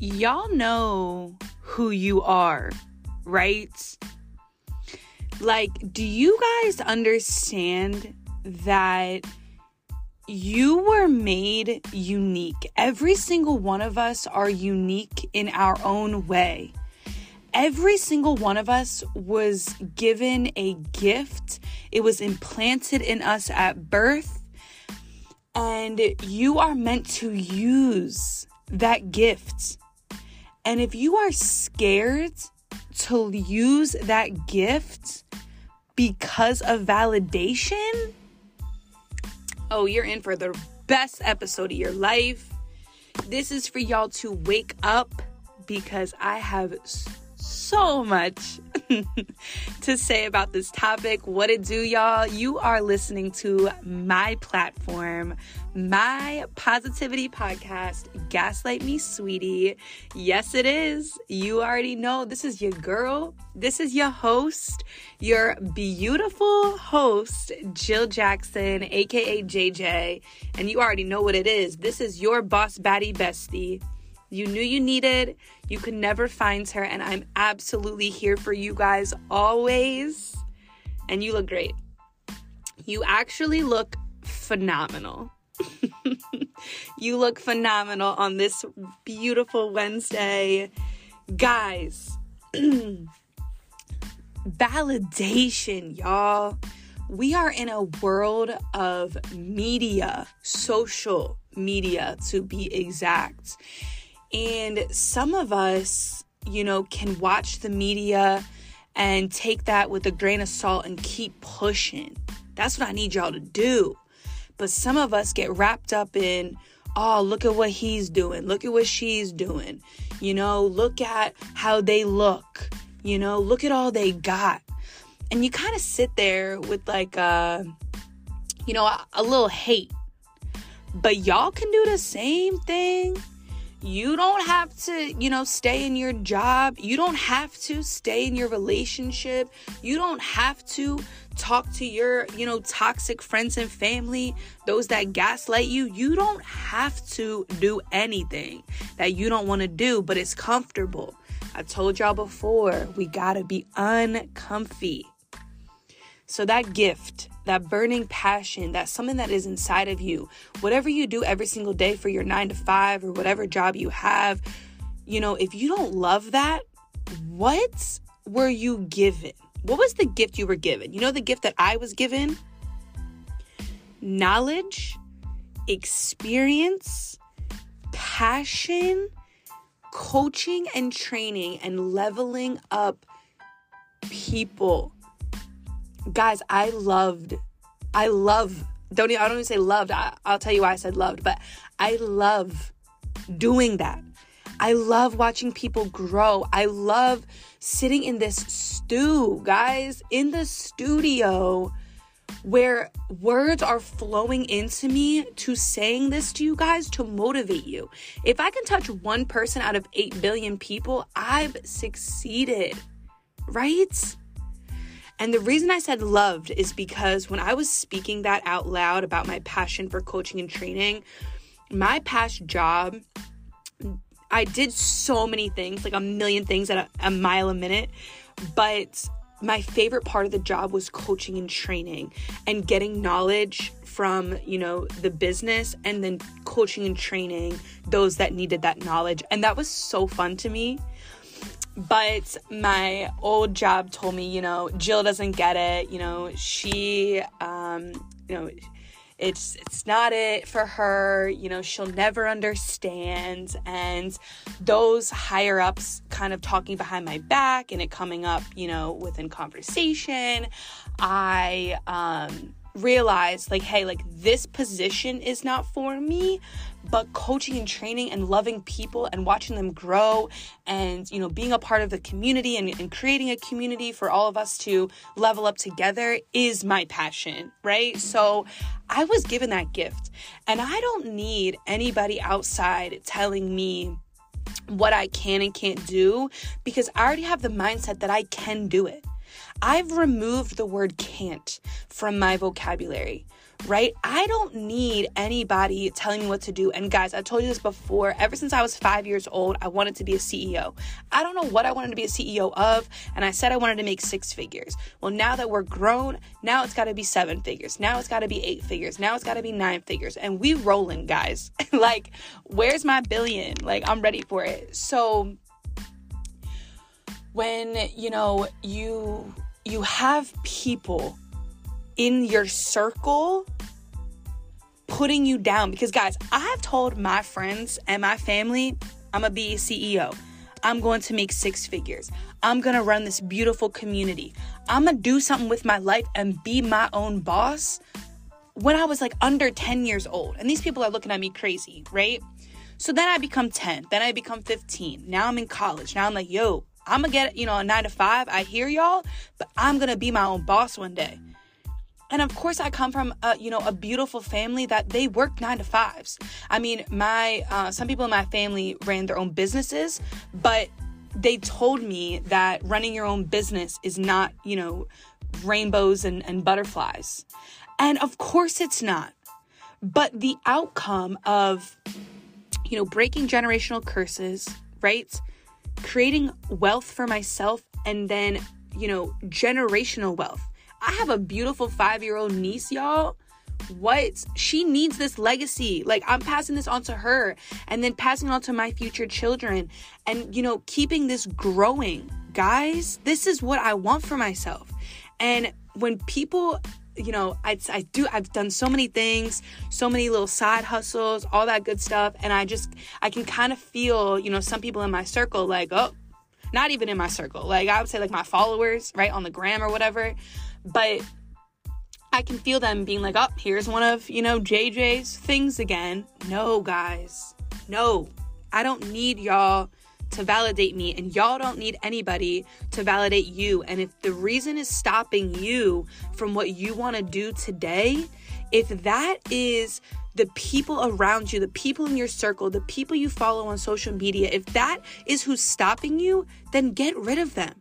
y'all know who you are, right? Like, do you guys understand that you were made unique? Every single one of us are unique in our own way. Every single one of us was given a gift, it was implanted in us at birth, and you are meant to use that gift. And if you are scared to use that gift because of validation, oh, you're in for the best episode of your life. This is for y'all to wake up because I have so much to say about this topic. What it do, y'all? You are listening to my platform, my positivity podcast, Gaslight Me Sweetie. Yes, it is. You already know this is your girl. This is your host, your beautiful host, Jill Jackson, aka JJ. And you already know what it is. This is your boss baddie bestie. You knew you needed, you could never find her, and I'm absolutely here for you guys always. And you look great. You actually look phenomenal. you look phenomenal on this beautiful Wednesday. Guys, validation, y'all. We are in a world of media, social media to be exact. And some of us, you know, can watch the media and take that with a grain of salt and keep pushing. That's what I need y'all to do. But some of us get wrapped up in, oh, look at what he's doing. Look at what she's doing. You know, look at how they look. You know, look at all they got. And you kind of sit there with like, uh, you know, a, a little hate. But y'all can do the same thing you don't have to, you know, stay in your job. You don't have to stay in your relationship. You don't have to talk to your, you know, toxic friends and family, those that gaslight you. You don't have to do anything that you don't want to do, but it's comfortable. I told y'all before, we got to be uncomfy. So that gift, that burning passion, that something that is inside of you. Whatever you do every single day for your nine to five or whatever job you have, you know, if you don't love that, what were you given? What was the gift you were given? You know, the gift that I was given? Knowledge, experience, passion, coaching and training, and leveling up people guys, I loved, I love, don't even, I don't even say loved. I, I'll tell you why I said loved, but I love doing that. I love watching people grow. I love sitting in this stew, guys, in the studio where words are flowing into me to saying this to you guys to motivate you. If I can touch one person out of 8 billion people, I've succeeded, right? And the reason I said loved is because when I was speaking that out loud about my passion for coaching and training, my past job, I did so many things, like a million things at a, a mile a minute, but my favorite part of the job was coaching and training and getting knowledge from you know the business and then coaching and training those that needed that knowledge. And that was so fun to me but my old job told me, you know, Jill doesn't get it. You know, she, um, you know, it's it's not it for her you know she'll never understand and those higher ups kind of talking behind my back and it coming up you know within conversation i um realized like hey like this position is not for me but coaching and training and loving people and watching them grow and you know being a part of the community and, and creating a community for all of us to level up together is my passion right? So i was given that gift. And i don't need anybody outside telling me what i can and can't do because i already have the mindset that i can do it I've removed the word can't from my vocabulary right? I don't need anybody telling me what to do. And guys, I told you this before. Ever since I was five years old, I wanted to be a CEO. I don't know what I wanted to be a CEO of, and I said I wanted to make six figures. Well, now that we're grown, now it's got to be seven figures. Now it's got to be eight figures. Now it's got to be nine figures. And we rolling, guys. like, where's my billion? Like, I'm ready for it. So when you know you you have people in your circle putting you down. Because, guys, I have told my friends and my family, I'm to be a CEO. I'm going to make six figures. I'm going to run this beautiful community. I'm going to do something with my life and be my own boss when I was like under 10 years old. And these people are looking at me crazy, right? So then I become 10, then I become 15. Now I'm in college. Now I'm like, yo, I'm gonna get, you know, a nine to five. I hear y'all, but I'm gonna be my own boss one day. And of course, I come from a, you know a beautiful family that they work nine to fives. I mean, my uh, some people in my family ran their own businesses, but they told me that running your own business is not you know rainbows and, and butterflies. And of course, it's not. But the outcome of you know breaking generational curses, right? Creating wealth for myself, and then you know generational wealth I have a beautiful five year old niece, y'all. What? She needs this legacy. Like, I'm passing this on to her and then passing it on to my future children and, you know, keeping this growing. Guys, this is what I want for myself. And when people, you know, I, I do, I've done so many things, so many little side hustles, all that good stuff. And I just, I can kind of feel, you know, some people in my circle like, oh, not even in my circle. Like, I would say, like, my followers, right, on the gram or whatever but I can feel them being like, oh, here's one of, you know, JJ's things again. No, guys. No. I don't need y'all to validate me, and y'all don't need anybody to validate you. And if the reason is stopping you from what you want to do today, if that is the people around you, the people in your circle, the people you follow on social media, if that is who's stopping you, then get rid of them.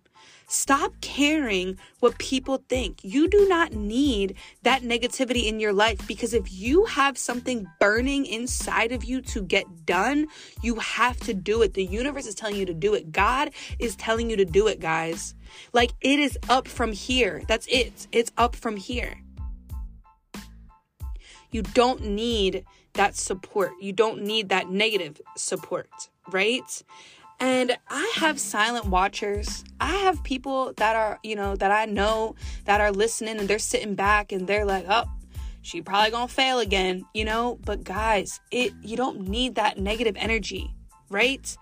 Stop caring what people think. You do not need that negativity in your life because if you have something burning inside of you to get done, you have to do it. The universe is telling you to do it. God is telling you to do it, guys. Like it is up from here. That's it. It's up from here. You don't need that support. You don't need that negative support, right? And I have silent watchers. I have people that are, you know, that I know that are listening and they're sitting back and they're like, oh, she probably gonna fail again, you know? But guys, it you don't need that negative energy, right?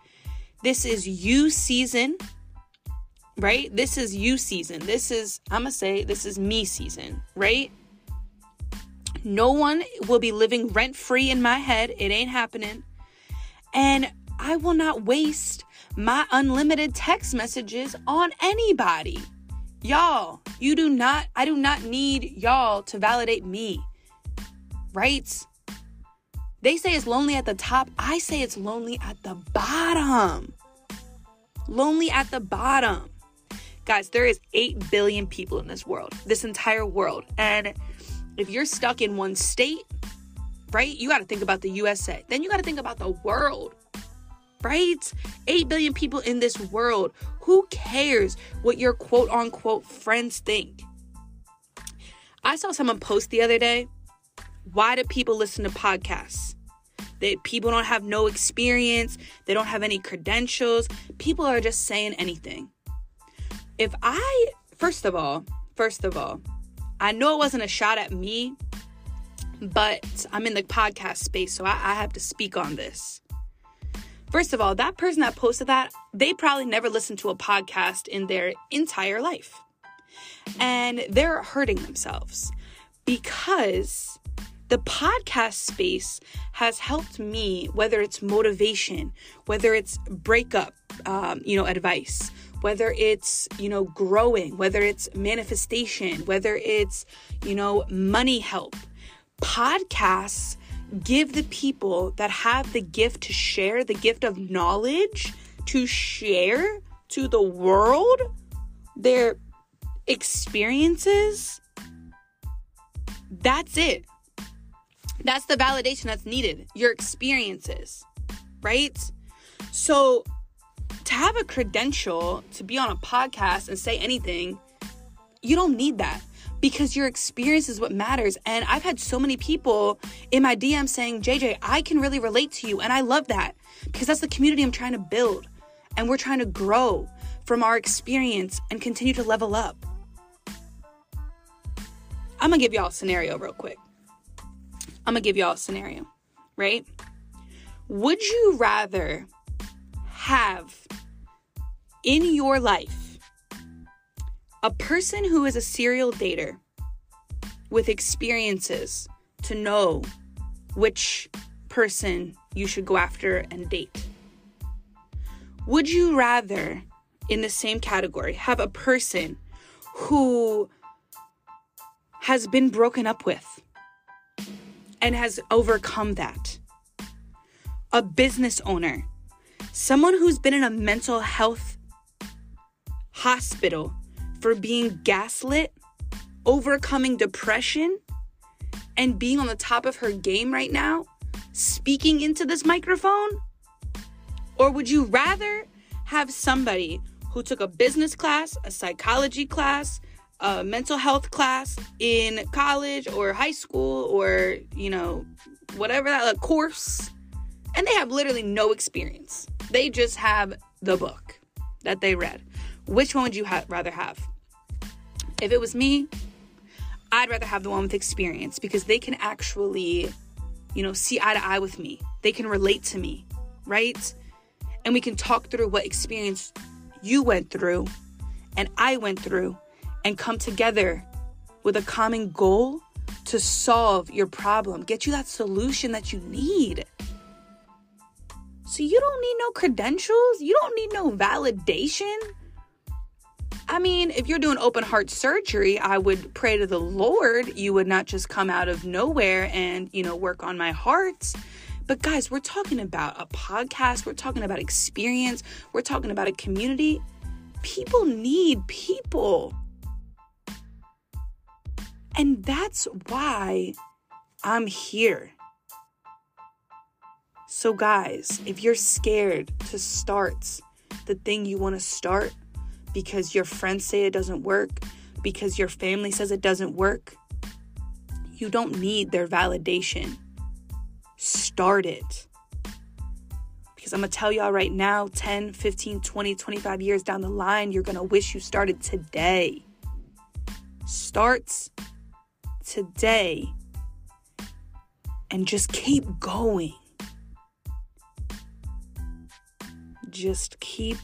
This is you season, right? This is you season. This is, I'm gonna say, this is me season, right? No one will be living rent free in my head. It ain't happening. And I will not waste my unlimited text messages on anybody. Y'all, you do not, I do not need y'all to validate me. Right? They say it's lonely at the top. I say it's lonely at the bottom. Lonely at the bottom. Guys, there is 8 billion people in this world, this entire world. And if you're stuck in one state, right, you got to think about the USA. Then you got to think about the world right? 8 billion people in this world. Who cares what your quote unquote friends think? I saw someone post the other day why do people listen to podcasts? That people don't have no experience, they don't have any credentials, people are just saying anything. If I, first of all, first of all, I know it wasn't a shot at me, but I'm in the podcast space, so I, I have to speak on this. First of all, that person that posted that, they probably never listened to a podcast in their entire life. And they're hurting themselves because the podcast space has helped me, whether it's motivation, whether it's breakup, um, you know, advice, whether it's, you know, growing, whether it's manifestation, whether it's, you know, money help. Podcasts give the people that have the gift to share, the gift of knowledge to share to the world, their experiences, that's it. That's the validation that's needed. Your experiences, right? So, to have a credential to be on a podcast and say anything, you don't need that because your experience is what matters. And I've had so many people in my DM saying, JJ, I can really relate to you. And I love that because that's the community I'm trying to build. And we're trying to grow from our experience and continue to level up. I'm gonna give y'all a scenario real quick. I'm gonna give y'all a scenario, right? Would you rather have in your life a person who is a serial dater with experiences to know which person you should go after and date? Would you rather, in the same category, have a person who has been broken up with and has overcome that. A business owner, someone who's been in a mental health hospital for being gaslit, overcoming depression, and being on the top of her game right now, speaking into this microphone? Or would you rather have somebody who took a business class, a psychology class, a mental health class in college or high school or, you know, whatever that course, and they have literally no experience. They just have the book that they read. Which one would you ha- rather have? If it was me, I'd rather have the one with experience because they can actually, you know, see eye to eye with me. They can relate to me, right? And we can talk through what experience you went through and I went through and come together with a common goal to solve your problem, get you that solution that you need. So you don't need no credentials, you don't need no validation. I mean, if you're doing open heart surgery, I would pray to the Lord you would not just come out of nowhere and, you know, work on my heart. But guys, we're talking about a podcast, we're talking about experience, we're talking about a community. People need people. And that's why I'm here. So, guys, if you're scared to start the thing you want to start because your friends say it doesn't work, because your family says it doesn't work, you don't need their validation. Start it. Because I'm going to tell y'all right now 10, 15, 20, 25 years down the line, you're going to wish you started today. Starts today and just keep going. Just keep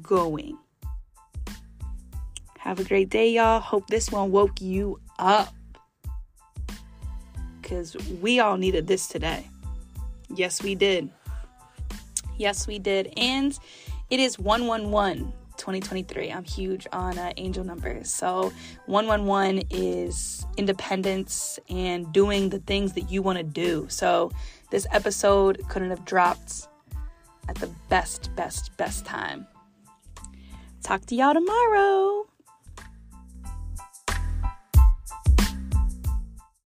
going. Have a great day, y'all. Hope this one woke you up. Because we all needed this today. Yes, we did. Yes, we did. And it is 111 2023. I'm huge on uh, angel numbers. So 111 is independence and doing the things that you want to do. So this episode couldn't have dropped at the best, best, best time. Talk to y'all tomorrow.